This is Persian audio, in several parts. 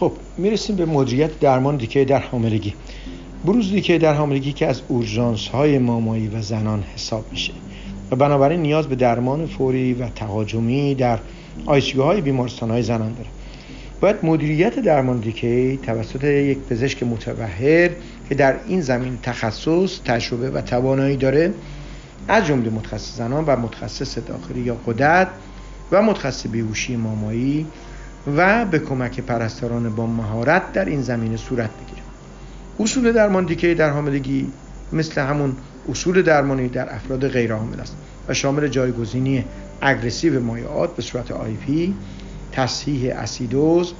خب می‌رسیم به مدیریت درمان دیکه در حاملگی. بروز دیکه در حاملگی که از اورژانس های مامایی و زنان حساب میشه و بنابراین نیاز به درمان فوری و تهاجمی در آیسیگاه های بیمارستان های زنان داره. باید مدیریت درمان دیکی توسط یک پزشک متبهر که در این زمین تخصص تجربه و توانایی داره از جمله متخصص زنان و متخصص داخلی یا قدرت و متخصص بیهوشی مامایی و به کمک پرستاران با مهارت در این زمینه صورت بگیره اصول درمان DKA در حاملگی مثل همون اصول درمانی در افراد غیر حامله است و شامل جایگزینی aggressive مایعات به صورت IV تصحیح اسیدوز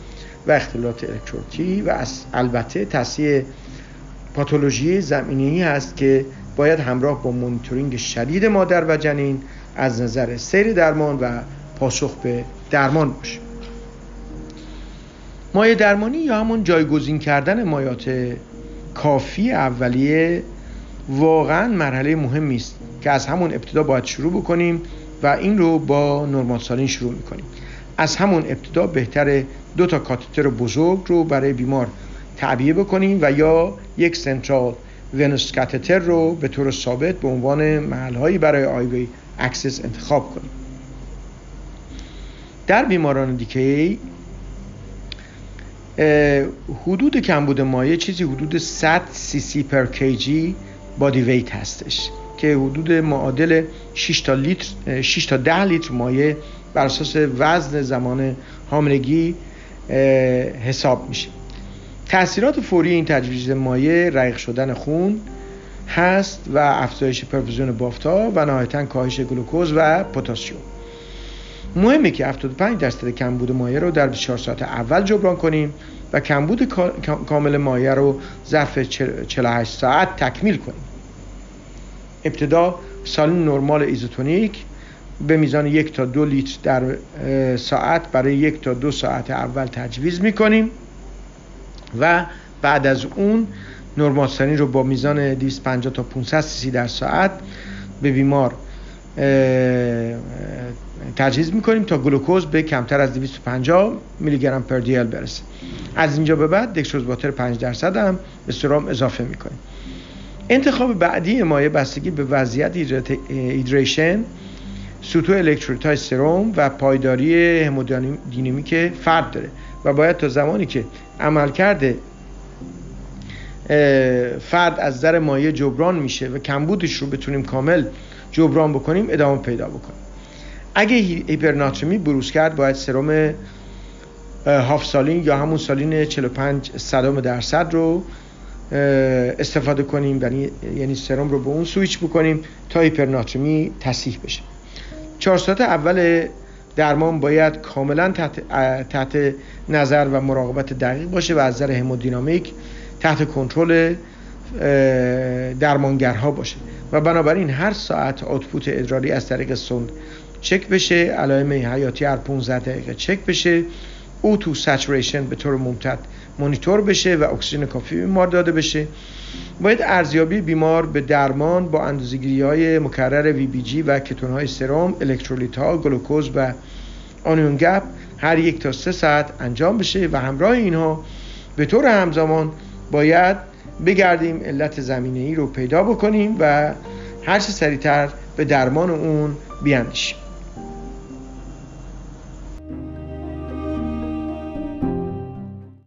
و اختلالات الکترولیتی و البته تصحیح پاتولوژی زمینی هست که باید همراه با مونیتورینگ شدید مادر و جنین از نظر سیر درمان و پاسخ به درمان باشه. مایه درمانی یا همون جایگزین کردن مایات کافی اولیه واقعا مرحله مهمی است که از همون ابتدا باید شروع بکنیم و این رو با نرمال سالین شروع می‌کنیم. از همون ابتدا بهتر دو تا کاتتر بزرگ رو برای بیمار تعبیه بکنیم و یا یک سنترال venous catheter رو به طور ثابت به عنوان محلهایی برای IV access انتخاب کنیم. در بیماران DKA حدود کمبود مایع چیزی حدود 100 سی سی per kg body weight هستش که حدود معادل 6 تا لیتر 6 تا 10 لیتر مایع بر اساس وزن زمان حاملگی حساب میشه. تاثیرات فوری این تجویز مایع رقیق شدن خون هست و افزایش پرفوزیون بافتا و نهایتا کاهش گلوکوز و پتاسیم مهمه که 75 درصد کمبود مایع رو در 24 ساعت اول جبران کنیم و کمبود کامل مایع رو ظرف 48 ساعت تکمیل کنیم. ابتدا سالین نرمال ایزوتونیک به میزان یک تا دو لیتر در ساعت برای یک تا دو ساعت اول تجویز می‌کنیم و بعد از اون نرمال سالین رو با میزان 250 تا 500 سی در ساعت به بیمار تجهیز می‌کنیم تا گلوکوز به کمتر از 250 میلی گرم پر دیل برسه. از اینجا به بعد دکستروز واتر 5 درصد هم به سرم اضافه می‌کنیم. انتخاب بعدی مایع بستگی به وضعیت ایدریشن سطوح الکترولیت های سرم و پایداری همودینامیک فرد داره و باید تا زمانی که عمل کرده فرد از نظر مایع جبران میشه و کمبودش رو بتونیم کامل جبران بکنیم ادامه پیدا بکنیم. اگه هیپرناترمی بروز کرد باید سرم هاف سالین یا همون سالین 45 صدام درصد رو استفاده کنیم. یعنی یعنی سرم رو به اون سویچ بکنیم تا هیپرناترمی تصحیح بشه. چهار ساعت اول درمان باید کاملا تحت, تحت نظر و مراقبت دقیق باشه و از نظر همودینامیک تحت کنترل درمانگرها باشه. و بنابراین هر ساعت output ادراری از طریق سوند چک بشه علائم حیاتی هر 15 دقیقه چک بشه. O2 saturation به طور ممتد مانیتور بشه و اکسیژن کافی بیمار داده بشه. باید ارزیابی بیمار به درمان با اندازه‌گیری های مکرر VBG و کتون های سرم، الکترولیت ها، گلوکوز و آنیون گپ هر یک تا سه ساعت انجام بشه و همراه اینها به طور همزمان باید بگردیم علت زمینه ای رو پیدا بکنیم و هر چه سریعتر به درمان اون بیاندیشیم